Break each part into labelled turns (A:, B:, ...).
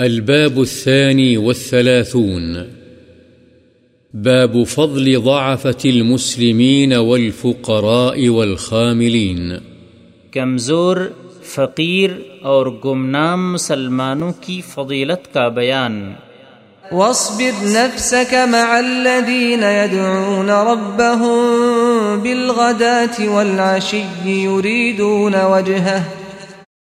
A: الباب الثاني والثلاثون. باب فضل ضعفة المسلمين والفقراء والخاملين.
B: کمزور فقیر اور گمنام مسلمانوں کی فضیلت کا بیان۔
C: واصبر نفسك مع الذين يدعون ربهم بالغداة والعشي يريدون وجهه.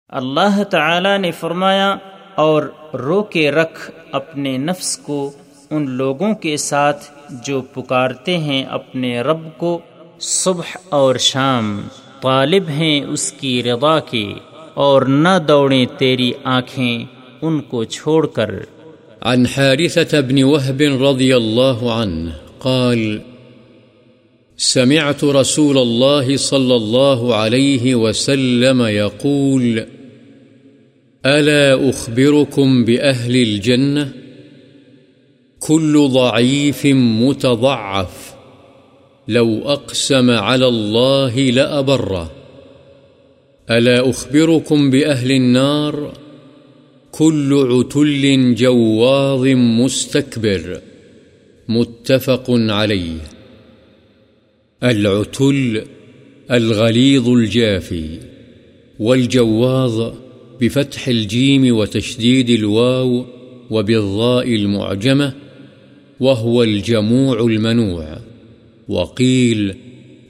B: اللہ تعالی نے فرمایا اور رو کے رکھ اپنے نفس کو ان لوگوں کے ساتھ جو پکارتے ہیں اپنے رب کو صبح اور شام۔ طالب ہیں اس کی رضا کے اور نہ دوڑیں تیری آنکھیں ان کو چھوڑ کر۔
A: عن حارثة بن وهب رضي الله عنه قال، سمعت رسول الله صلى الله عليه وسلم يقول ألا أخبركم بأهل الجنة؟ كل ضعيف متضعف. لو أقسم على الله لأبره. ألا أخبركم بأهل النار؟ كل عتل جواظ مستكبر. متفق عليه. العتل الغليظ الجافي. والجواظ بفتح الجيم وتشديد الواو وبالضاء المعجمة وهو الجموع المنوع. وقيل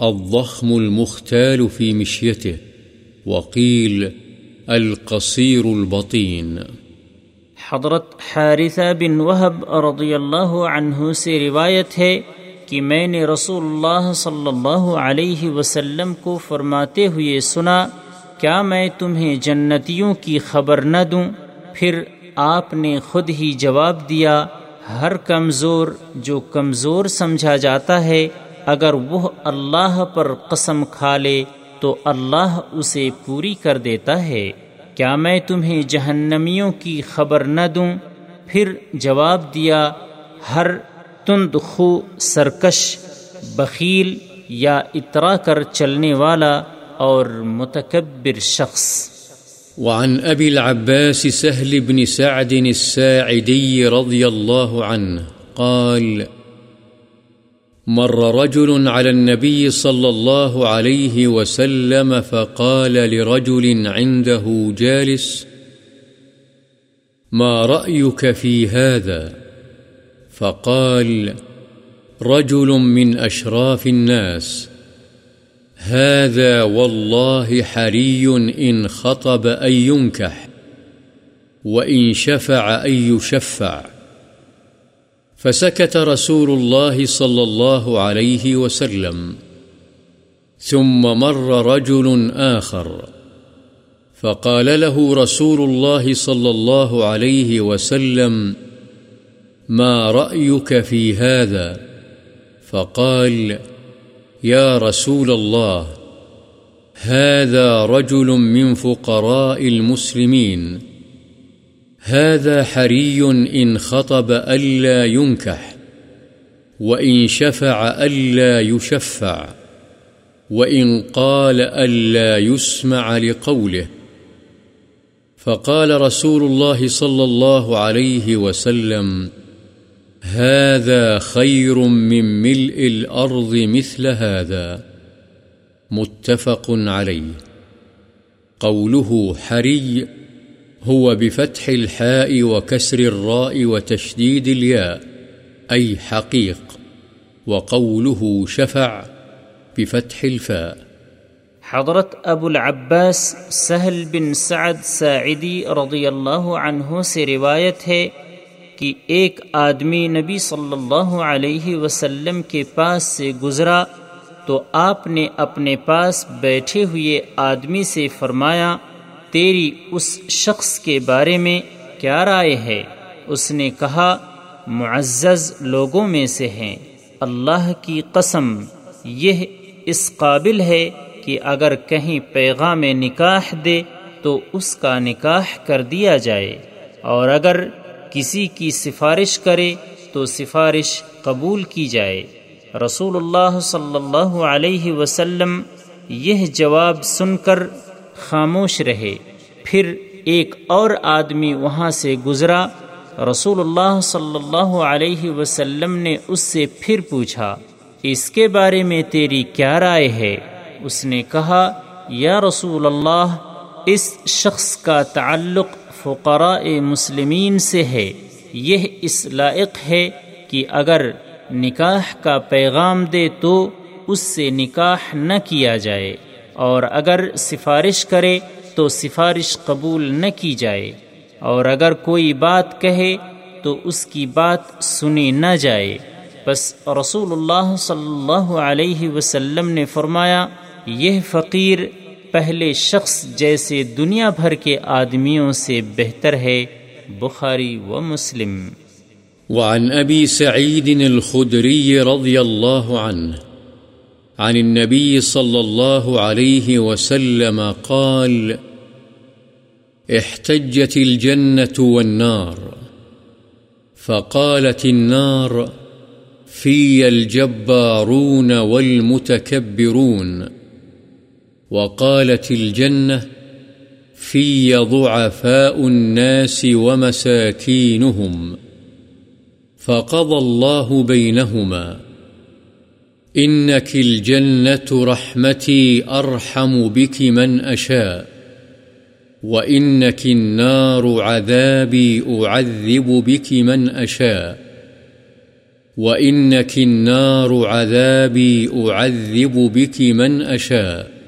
A: الضخم المختال في مشيته. وقيل القصير البطين.
B: حضرت حارثہ بن وہب رضی اللہ عنہ سے روایت ہے کہ میں نے رسول اللہ صلی اللہ علیہ وسلم کو فرماتے ہوئے سنا کیا میں تمہیں جنتیوں کی خبر نہ دوں؟ پھر آپ نے خود ہی جواب دیا، ہر کمزور جو کمزور سمجھا جاتا ہے، اگر وہ اللہ پر قسم کھا لے تو اللہ اسے پوری کر دیتا ہے۔ کیا میں تمہیں جہنمیوں کی خبر نہ دوں؟ پھر جواب دیا، ہر تند خو سرکش، بخیل یا اترا کر چلنے والا اور متکبر شخص۔
A: وعن أبي العباس سهل بن سعد الساعدي رضي الله عنه قال، مر رجل على النبي صلى الله عليه وسلم فقال لرجل عنده جالس، ما رأيك في هذا؟ فقال، رجل من أشراف الناس. هذا والله حري إن خطب أن ينكح، وإن شفع أن يشفع. فسكت رسول الله صلى الله عليه وسلم، ثم مر رجل آخر، فقال له رسول الله صلى الله عليه وسلم، ما رأيك في هذا؟ فقال يا رسول الله، هذا رجل من فقراء المسلمين، هذا حري إن خطب ألا ينكح، وإن شفع ألا يشفع، وإن قال ألا يسمع لقوله. فقال رسول الله صلى الله عليه وسلم هذا خير من ملء الأرض مثل هذا. متفق عليه. قوله حري هو بفتح الحاء وكسر الراء وتشديد الياء، أي حقيق. وقوله شفع بفتح الفاء.
B: حضرت ابو العباس سہل بن سعد ساعدی رضی اللہ عنہ سے روایت ہے کہ ایک آدمی نبی صلی اللہ علیہ وسلم کے پاس سے گزرا تو آپ نے اپنے پاس بیٹھے ہوئے آدمی سے فرمایا، تیری اس شخص کے بارے میں کیا رائے ہے؟ اس نے کہا، معزز لوگوں میں سے ہیں۔ اللہ کی قسم، یہ اس قابل ہے کہ اگر کہیں پیغام نکاح دے تو اس کا نکاح کر دیا جائے۔ اور اگر کسی کی سفارش کرے تو سفارش قبول کی جائے۔ رسول اللہ صلی اللہ علیہ وسلم یہ جواب سن کر خاموش رہے۔ پھر ایک اور آدمی وہاں سے گزرا۔ رسول اللہ صلی اللہ علیہ وسلم نے اس سے پھر پوچھا، اس کے بارے میں تیری کیا رائے ہے؟ اس نے کہا، یا رسول اللہ، اس شخص کا تعلق فقراء مسلمین سے ہے۔ یہ اس لائق ہے کہ اگر نکاح کا پیغام دے تو اس سے نکاح نہ کیا جائے، اور اگر سفارش کرے تو سفارش قبول نہ کی جائے۔ اور اگر کوئی بات کہے تو اس کی بات سنی نہ جائے۔ بس رسول اللہ صلی اللہ علیہ وسلم نے فرمایا، یہ فقیر پہلے شخص جیسے دنیا بھر کے آدمیوں سے بہتر ہے، بخاری و مسلم۔
A: وعن أبي سعيد الخدري رضي الله عنه عن النبي صلى الله عليه وسلم قال، احتجت الجنة والنار، فقالت النار في الجبارون والمتكبرون وقالت الجنة في ضعفاء الناس ومساكينهم فقضى الله بينهما إنك الجنة رحمتي أرحم بك من أشاء وإنك النار عذابي أعذب بك من أشاء وإنك النار عذابي أعذب بك من أشاء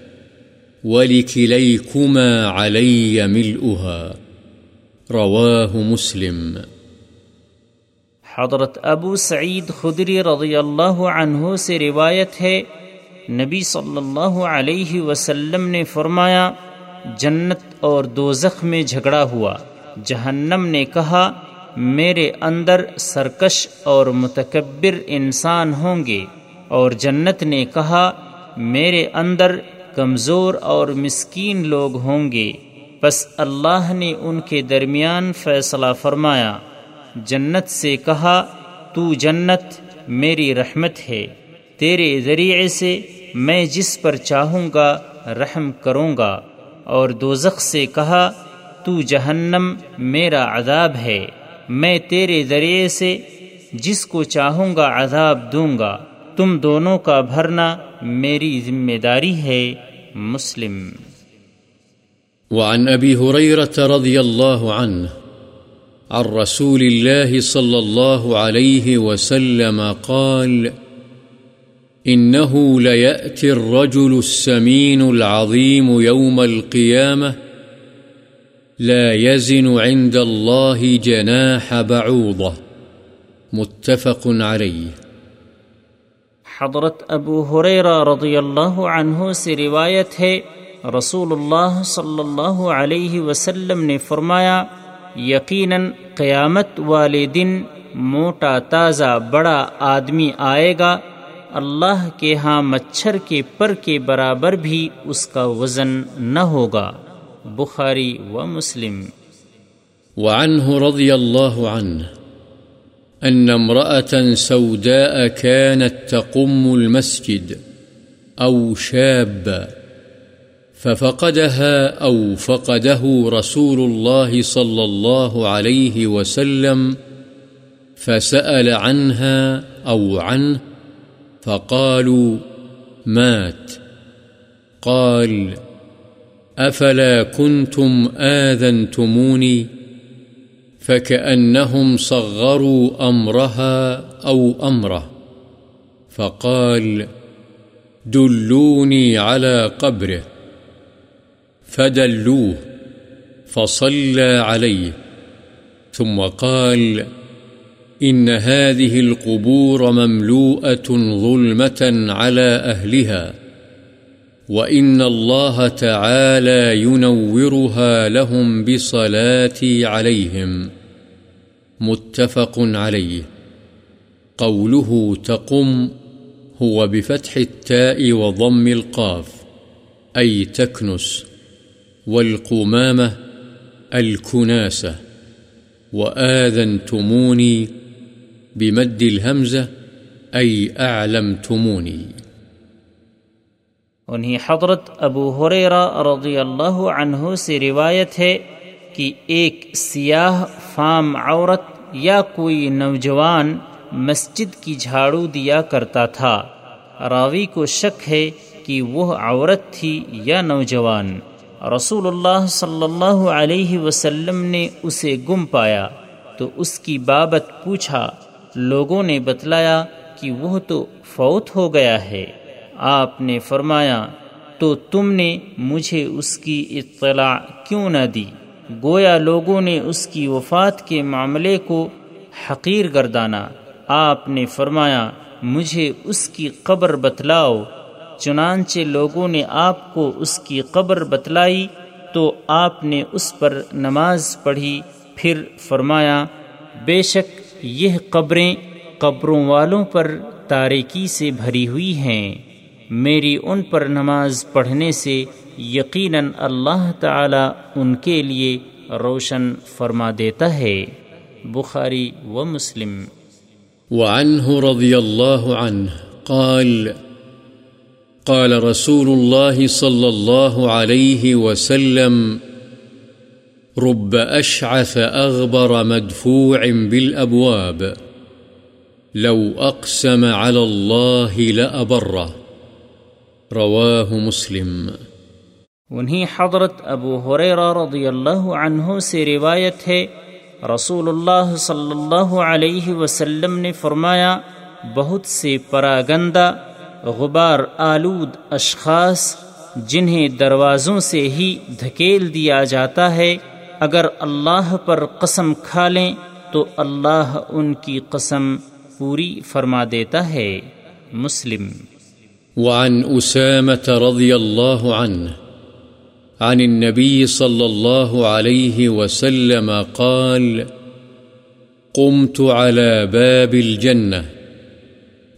A: ولكليكما علي ملؤها، رواه مسلم۔
B: حضرت ابو سعید خدری رضی اللہ عنہ سے روایت ہے، نبی صلی اللہ علیہ وسلم نے فرمایا، جنت اور دوزخ میں جھگڑا ہوا۔ جہنم نے کہا، میرے اندر سرکش اور متکبر انسان ہوں گے۔ اور جنت نے کہا، میرے اندر کمزور اور مسکین لوگ ہوں گے۔ بس اللہ نے ان کے درمیان فیصلہ فرمایا، جنت سے کہا، تو جنت میری رحمت ہے، تیرے ذریعے سے میں جس پر چاہوں گا رحم کروں گا۔ اور دوزخ سے کہا، تو جہنم میرا عذاب ہے، میں تیرے ذریعے سے جس کو چاہوں گا عذاب دوں گا۔ تم دونوں کا بھرنا میری ذمہ داری ہے، مسلم۔
A: وعن أبي هريرة رضي الله عنه عن رسول الله صلى الله عليه وسلم قال إنه ليأتي الرجل السمين العظيم يوم القيامة لا يزن عند الله جناح بعوضة متفق عليه
B: حضرت ابو حریرہ رضی اللہ عنہ سے روایت ہے رسول اللہ صلی اللہ علیہ وسلم نے فرمایا، یقیناً قیامت والے دن موٹا تازہ بڑا آدمی آئے گا، اللہ کے ہاں مچھر کے پر کے برابر بھی اس کا وزن نہ ہوگا۔ بخاری و مسلم۔
A: وعنه رضي الله عنه أن امرأة سوداء كانت تقم المسجد أو شاب ففقدها أو فقده رسول الله صلى الله عليه وسلم فسأل عنها أو عنه فقالوا مات. قال أفلا كنتم آذنتموني؟ فكأنهم صغروا أمرها أو أمره فقال، دلوني على قبره فدلوه فصلى عليه ثم قال، إن هذه القبور مملوءة ظلمة على أهلها وإن الله تعالى ينورها لهم بصلاتي عليهم متفق عليه قوله تقم هو بفتح التاء وضم القاف أي تكنس والقمامة الكناسة وآذنتموني بمد الهمزة أي أعلمتموني
B: انہیں حضرت ابو حریرہ رضی اللہ عنہ سے روایت ہے کہ ایک سیاہ فام عورت یا کوئی نوجوان مسجد کی جھاڑو دیا کرتا تھا۔ راوی کو شک ہے کہ وہ عورت تھی یا نوجوان۔ رسول اللہ صلی اللہ علیہ وسلم نے اسے گم پایا۔ تو اس کی بابت پوچھا۔ لوگوں نے بتلایا کہ وہ تو فوت ہو گیا ہے۔ آپ نے فرمایا، تو تم نے مجھے اس کی اطلاع کیوں نہ دی؟ گویا لوگوں نے اس کی وفات کے معاملے کو حقیر گردانا۔ آپ نے فرمایا، مجھے اس کی قبر بتلاؤ۔ چنانچہ لوگوں نے آپ کو اس کی قبر بتلائی، تو آپ نے اس پر نماز پڑھی۔ پھر فرمایا، بے شک یہ قبریں قبروں والوں پر تاریکی سے بھری ہوئی ہیں۔ میری ان پر نماز پڑھنے سے یقیناً اللہ تعالی ان کے لیے روشن فرما دیتا ہے۔ بخاری و مسلم۔
A: وعنه رضي الله عنه قال قال رسول الله صلى الله عليه وسلم، رب أشعث أغبر مدفوع بالأبواب لو أقسم على الله لأبره۔ رواه مسلم.
B: انہیں حضرت ابو حریرہ رضی اللہ عنہ سے روایت ہے رسول اللہ صلی اللہ علیہ وسلم نے فرمایا، بہت سے پراگندہ، غبار آلود اشخاص جنہیں دروازوں سے ہی دھکیل دیا جاتا ہے، اگر اللہ پر قسم کھا لیں تو اللہ ان کی قسم پوری فرما دیتا ہے۔ مسلم
A: وعن رضی اللہ عنہ عن النبي صلى الله عليه وسلم قال قمت على باب الجنة،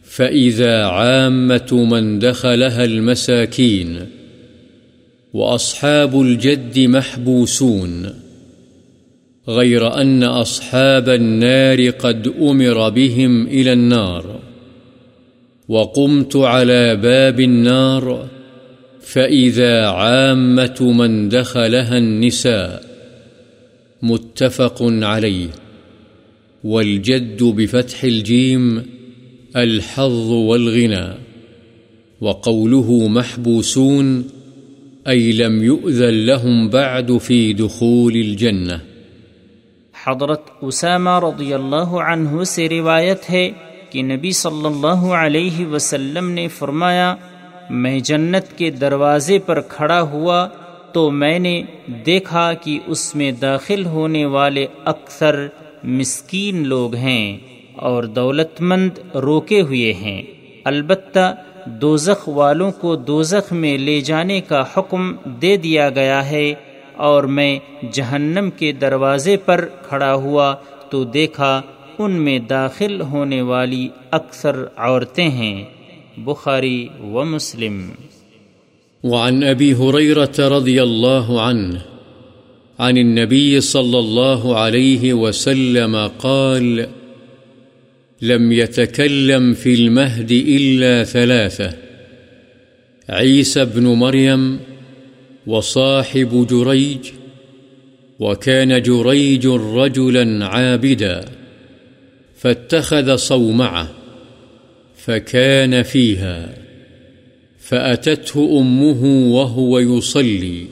A: فإذا عامة من دخلها المساكين، وأصحاب الجد محبوسون، غير أن أصحاب النار قد أمر بهم إلى النار. وقمت على باب النار، فإذا عامة من دخلها النساء متفق عليه، والجد بفتح الجيم الحظ والغنى، وقوله محبوسون، أي لم يؤذن لهم بعد في دخول الجنة.
B: حضرت اسامہ رضی اللہ عنہ سے روایت ہے کہ نبی صلی اللہ علیہ وسلم نے فرمایا، میں جنت کے دروازے پر کھڑا ہوا تو میں نے دیکھا کہ اس میں داخل ہونے والے اکثر مسکین لوگ ہیں اور دولت مند روکے ہوئے ہیں۔ البتہ دوزخ والوں کو دوزخ میں لے جانے کا حکم دے دیا گیا ہے اور میں جہنم کے دروازے پر کھڑا ہوا تو دیکھا ان میں داخل ہونے والی اکثر عورتیں ہیں بخاري ومسلم
A: وعن أبي هريرة رضي الله عنه عن النبي صلى الله عليه وسلم قال، لم يتكلم في المهد إلا ثلاثة عيسى بن مريم وصاحب جريج وكان جريج رجلا عابدا۔ فاتخذ صومعه فكان فيها، فأتته أمه وهو يصلي،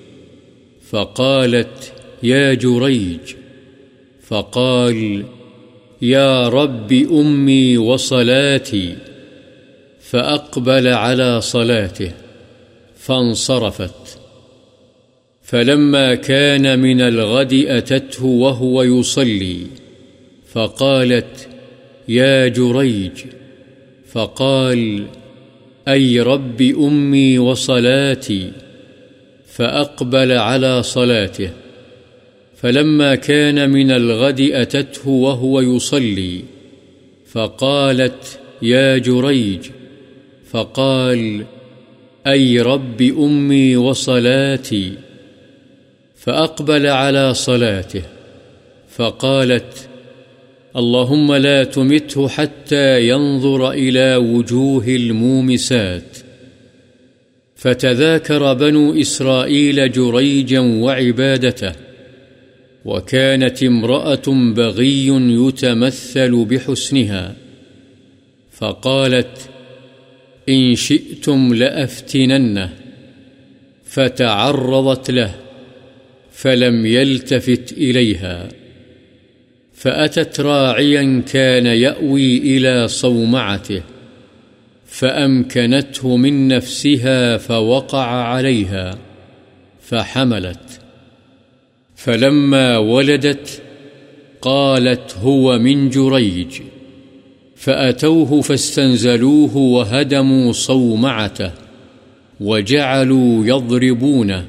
A: فقالت يا جريج فقال يا رب أمي وصلاتي فأقبل على صلاته، فانصرفت. فلما كان من الغد أتته وهو يصلي، فقالت يا جريج، فقال، أي رب أمي وصلاتي؟ فأقبل على صلاته، فلما كان من الغد أتته وهو يصلي، فقالت، يا جريج، فقال، أي رب أمي وصلاتي؟ فأقبل على صلاته، فقالت اللهم لا تمته حتى ينظر إلى وجوه المومسات. فتذاكر بنو إسرائيل جريجا وعبادته، وكانت امرأة بغي يتمثل بحسنها. فقالت إن شئتم لأفتننه. فتعرضت له، فلم يلتفت إليها. فأتت راعيا كان يأوي إلى صومعته، فأمكنته من نفسها فوقع عليها، فحملت. فلما ولدت قالت هو من جريج، فأتوه فاستنزلوه وهدموا صومعته، وجعلوا يضربونه،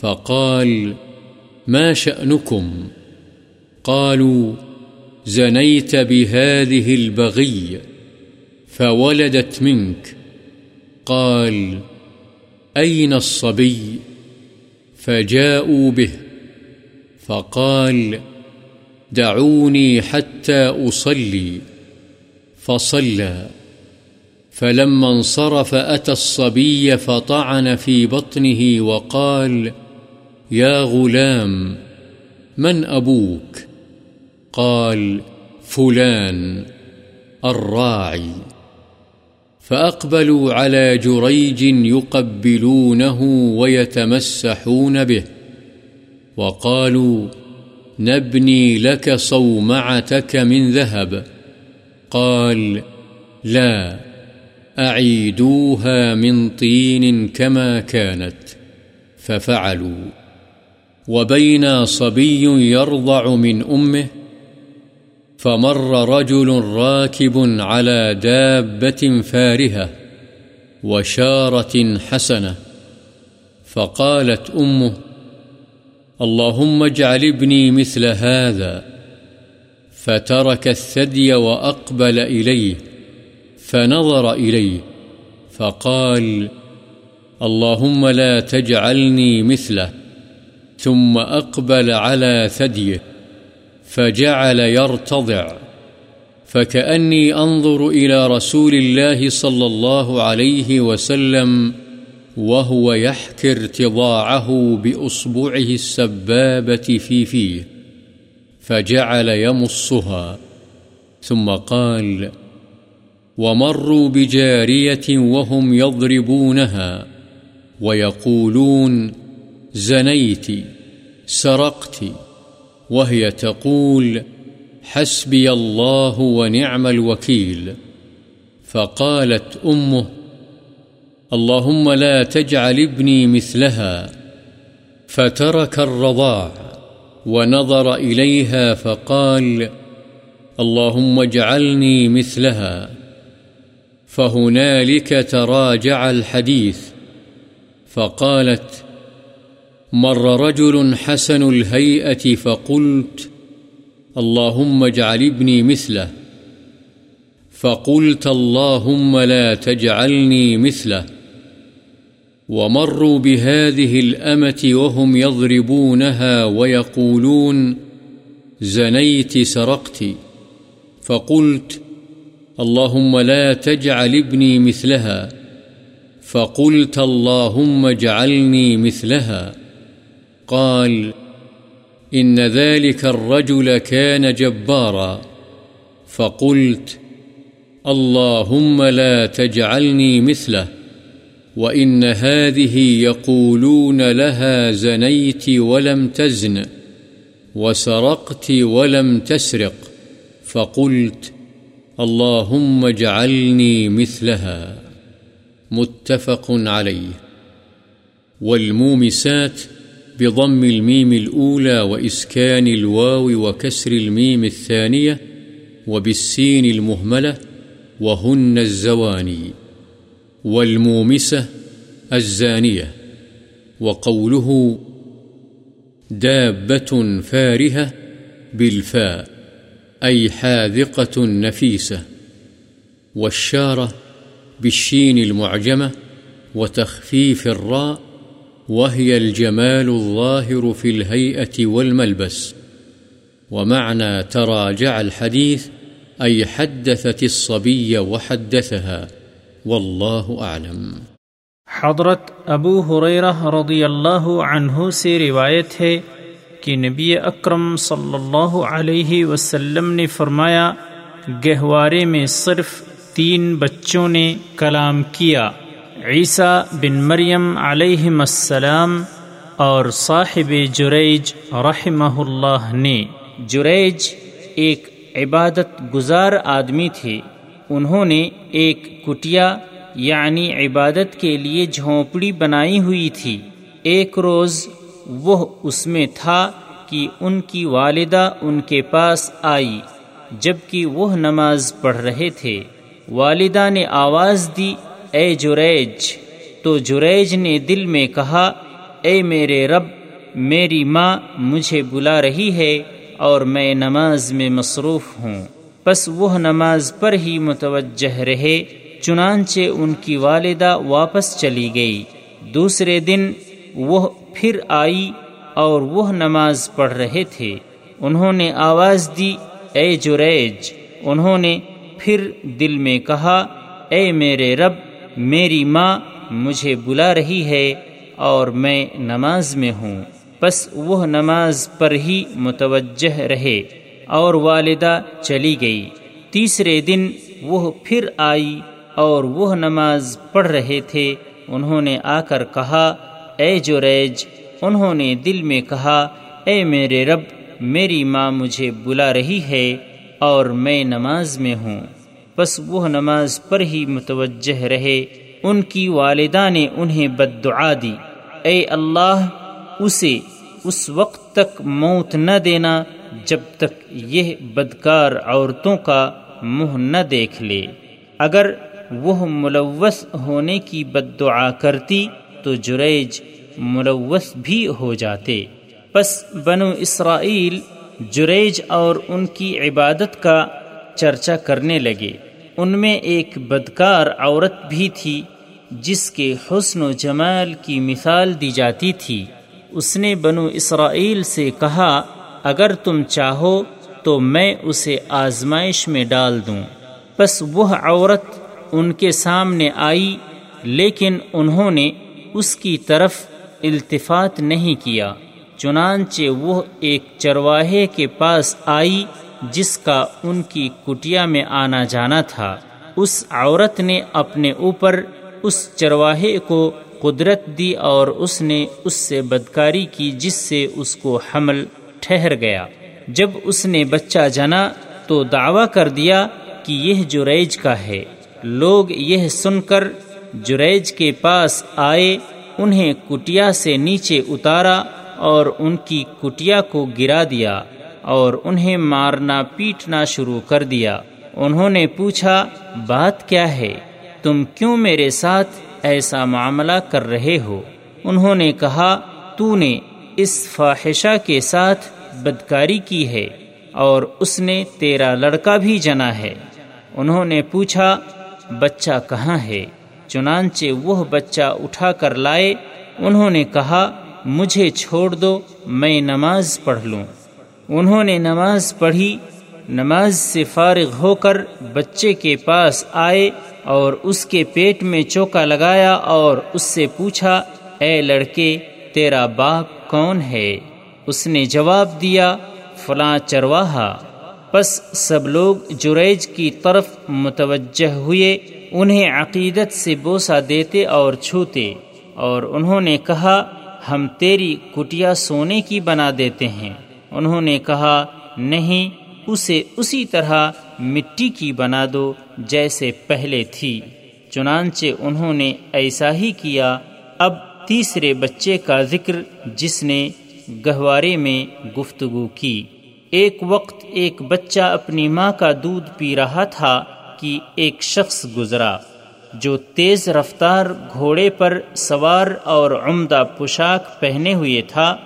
A: فقال ما شأنكم؟ قالوا زنيت بهذه البغي فولدت منك. قال أين الصبي؟ فجاءوا به. فقال دعوني حتى أصلي. فصلى. فلما انصرف أتى الصبي فطعن في بطنه وقال يا غلام، من أبوك؟ قال، فلان الراعي. فأقبلوا على جريج يقبلونه ويتمسحون به. وقالوا، نبني لك صومعتك من ذهب. قال، لا، أعيدوها من طين كما كانت. ففعلوا. وبين صبي يرضع من أمه فمر رجل راكب على دابة فارهة وشارة حسنة فقالت أمه، اللهم اجعل ابني مثل هذا، فترك الثدي وأقبل إليه، فنظر إليه، فقال، اللهم لا تجعلني مثله، ثم أقبل على ثديه. فجعل يرتضع. فكأني أنظر إلى رسول الله صلى الله عليه وسلم وهو يحكي ارتضاعه بأصبعه السبابة في فيه. فجعل يمصها. ثم قال ومروا بجارية وهم يضربونها ويقولون زنيت، سرقت. وهي تقول حسبي الله ونعم الوكيل. فقالت أمه اللهم لا تجعل ابني مثلها. فترك الرضاع ونظر إليها فقال اللهم اجعلني مثلها. فهنالك تراجع الحديث. فقالت مر رجل حسن الهيئة فقلت، اللهم اجعل ابني مثله. فقلت، اللهم لا تجعلني مثله. ومروا بهذه الأمة وهم يضربونها ويقولون، زنيت سرقت. فقلت، اللهم لا تجعل ابني مثلها. فقلت، اللهم اجعلني مثلها. قال، إن ذلك الرجل كان جبارا. فقلت، اللهم لا تجعلني مثله، وإن هذه يقولون لها زنيت ولم تزن، وسرقت ولم تسرق. فقلت، اللهم اجعلني مثلها. متفق عليه. والمومسات بضم الميم الأولى وإسكان الواو وكسر الميم الثانية وبالسين المهملة وهن الزواني والمومسة الزانية وقوله دابة فارهة بالفاء أي حاذقة نفيسة والشارة بالشين المعجمة وتخفيف الراء وهي الجمال الظاهر في الهيئة والملبس. ومعنى تراجع الحديث، أي حدثت الصبي وحدثها. والله أعلم.
B: حضرت ابو حریرہ رضی اللہ عنہ سے روایت ہے کہ نبی اکرم صلی اللہ علیہ وسلم نے فرمایا، گہوارے میں صرف تین بچوں نے کلام کیا۔ عیسیٰ بن مریم علیہ السلام اور صاحب جریج رحمہ اللہ نے۔ جریج ایک عبادت گزار آدمی تھے۔ انہوں نے ایک کٹیا یعنی عبادت کے لیے جھونپڑی بنائی ہوئی تھی۔ ایک روز وہ اس میں تھا کہ ان کی والدہ ان کے پاس آئی جبکہ وہ نماز پڑھ رہے تھے۔ والدہ نے آواز دی اے جریج، تو جریج نے دل میں کہا، اے میرے رب، میری ماں مجھے بلا رہی ہے اور میں نماز میں مصروف ہوں۔ بس وہ نماز پر ہی متوجہ رہے، چنانچہ ان کی والدہ واپس چلی گئی۔ دوسرے دن وہ پھر آئی اور وہ نماز پڑھ رہے تھے۔ انہوں نے آواز دی، اے جریج۔ انہوں نے پھر دل میں کہا، اے میرے رب میری ماں مجھے بلا رہی ہے اور میں نماز میں ہوں۔ بس وہ نماز پر ہی متوجہ رہے اور والدہ چلی گئی۔ تیسرے دن وہ پھر آئی اور وہ نماز پڑھ رہے تھے۔ انہوں نے آ کر کہا، اے جو ریج انہوں نے دل میں کہا، اے میرے رب، میری ماں مجھے بلا رہی ہے اور میں نماز میں ہوں۔ بس وہ نماز پر ہی متوجہ رہے۔ ان کی والدہ نے انہیں بد دعا دی۔ اے اللہ، اسے اس وقت تک موت نہ دینا جب تک یہ بدکار عورتوں کا منہ نہ دیکھ لے۔ اگر وہ ملوث ہونے کی بد دعا کرتی تو جریج ملوث بھی ہو جاتے۔ پس بنو اسرائیل جریج اور ان کی عبادت کا چرچا کرنے لگے۔ ان میں ایک بدکار عورت بھی تھی، جس کے حسن و جمال کی مثال دی جاتی تھی۔ اس نے بنو اسرائیل سے کہا، اگر تم چاہو تو میں اسے آزمائش میں ڈال دوں۔ بس وہ عورت ان کے سامنے آئی، لیکن انہوں نے اس کی طرف التفات نہیں کیا۔ چنانچہ وہ ایک چرواہے کے پاس آئی جس کا ان کی کٹیا میں آنا جانا تھا، اس عورت نے اپنے اوپر اس چرواہے کو قدرت دی اور اس نے اس سے بدکاری کی، جس سے اس کو حمل ٹھہر گیا۔ جب اس نے بچہ جنا تو دعویٰ کر دیا کہ یہ جریج کا ہے۔ لوگ یہ سن کر جریج کے پاس آئے، انہیں کٹیا سے نیچے اتارا اور ان کی کٹیا کو گرا دیا۔ اور انہیں مارنا پیٹنا شروع کر دیا۔ انہوں نے پوچھا، بات کیا ہے؟ تم کیوں میرے ساتھ ایسا معاملہ کر رہے ہو؟ انہوں نے کہا تو نے اس فاحشہ کے ساتھ بدکاری کی ہے اور اس نے تیرا لڑکا بھی جنا ہے۔ انہوں نے پوچھا، بچہ کہاں ہے؟ چنانچہ وہ بچہ اٹھا کر لائے۔ انہوں نے کہا، مجھے چھوڑ دو، میں نماز پڑھ لوں۔ انہوں نے نماز پڑھی، نماز سے فارغ ہو کر بچے کے پاس آئے اور اس کے پیٹ میں چوکا لگایا اور اس سے پوچھا، اے لڑکے، تیرا باپ کون ہے؟ اس نے جواب دیا، فلاں چرواہا. پس سب لوگ جریج کی طرف متوجہ ہوئے، انہیں عقیدت سے بوسہ دیتے اور چھوتے اور انہوں نے کہا، ہم تیری کٹیا سونے کی بنا دیتے ہیں۔ انہوں نے کہا، نہیں، اسے اسی طرح مٹی کی بنا دو جیسے پہلے تھی۔ چنانچہ انہوں نے ایسا ہی کیا۔ اب تیسرے بچے کا ذکر جس نے گہوارے میں گفتگو کی۔ ایک وقت ایک بچہ اپنی ماں کا دودھ پی رہا تھا کہ ایک شخص گزرا، جو تیز رفتار گھوڑے پر سوار اور عمدہ پوشاک پہنے ہوئے تھا۔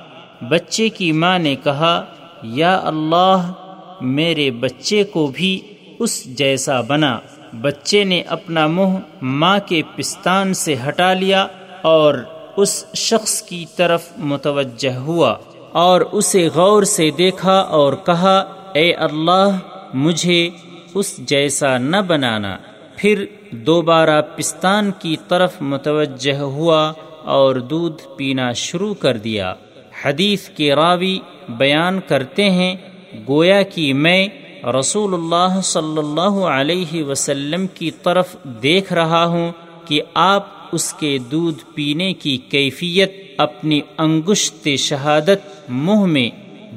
B: بچے کی ماں نے کہا، یا اللہ، میرے بچے کو بھی اس جیسا بنا۔ بچے نے اپنا منہ ماں کے پستان سے ہٹا لیا اور اس شخص کی طرف متوجہ ہوا اور اسے غور سے دیکھا اور کہا، اے اللہ، مجھے اس جیسا نہ بنانا۔ پھر دوبارہ پستان کی طرف متوجہ ہوا اور دودھ پینا شروع کر دیا۔ حدیث کے راوی بیان کرتے ہیں، گویا کہ میں رسول اللہ صلی اللہ علیہ وسلم کی طرف دیکھ رہا ہوں کہ آپ اس کے دودھ پینے کی کیفیت اپنی انگشت شہادت منہ میں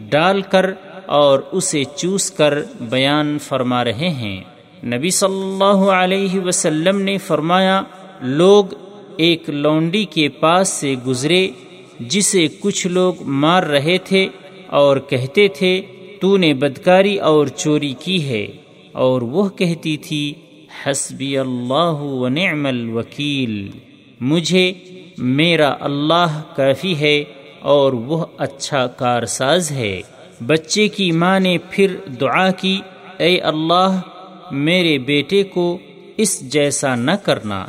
B: ڈال کر اور اسے چوس کر بیان فرما رہے ہیں۔ نبی صلی اللہ علیہ وسلم نے فرمایا، لوگ ایک لونڈی کے پاس سے گزرے جسے کچھ لوگ مار رہے تھے اور کہتے تھے، تو نے بدکاری اور چوری کی ہے اور وہ کہتی تھی، حسبی اللہ و نعم الوکیل مجھے میرا اللہ کافی ہے اور وہ اچھا کارساز ہے۔ بچے کی ماں نے پھر دعا کی، اے اللہ، میرے بیٹے کو اس جیسا نہ کرنا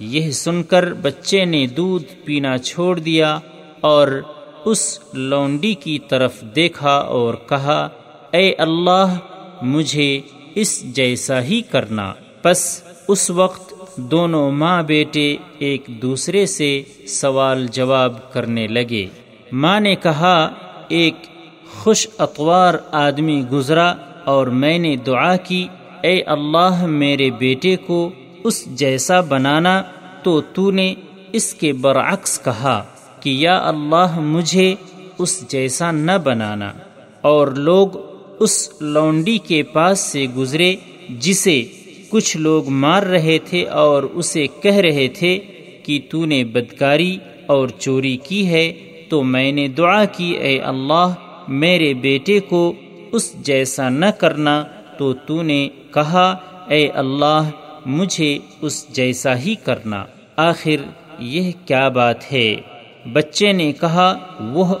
B: یہ سن کر بچے نے دودھ پینا چھوڑ دیا اور اس لونڈی کی طرف دیکھا اور کہا، اے اللہ، مجھے اس جیسا ہی کرنا۔ پس اس وقت دونوں ماں بیٹے ایک دوسرے سے سوال جواب کرنے لگے۔ ماں نے کہا، ایک خوش اطوار آدمی گزرا اور میں نے دعا کی، اے اللہ، میرے بیٹے کو اس جیسا بنانا تو تو نے اس کے برعکس کہا۔ کہ یا اللہ مجھے اس جیسا نہ بنانا اور لوگ اس لونڈی کے پاس سے گزرے جسے کچھ لوگ مار رہے تھے اور اسے کہہ رہے تھے کہ تو نے بدکاری اور چوری کی ہے، تو میں نے دعا کی، اے اللہ، میرے بیٹے کو اس جیسا نہ کرنا، تو تو نے کہا، اے اللہ، مجھے اس جیسا ہی کرنا۔ آخر یہ کیا بات ہے؟ بچے نے کہا، وہ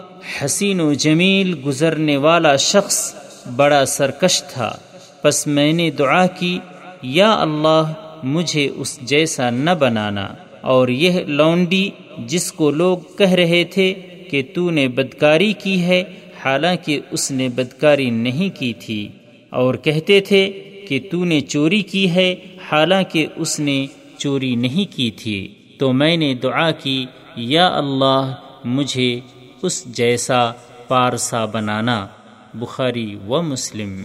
B: حسین و جمیل گزرنے والا شخص بڑا سرکش تھا۔ پس میں نے دعا کی، یا اللہ، مجھے اس جیسا نہ بنانا۔ اور یہ لونڈی جس کو لوگ کہہ رہے تھے کہ تو نے بدکاری کی ہے، حالانکہ اس نے بدکاری نہیں کی تھی۔ اور کہتے تھے کہ تو نے چوری کی ہے، حالانکہ اس نے چوری نہیں کی تھی۔ تو میں نے دعا کی یا اللہ مجھے اس جیسا پارسا بنانا بخاری و مسلم۔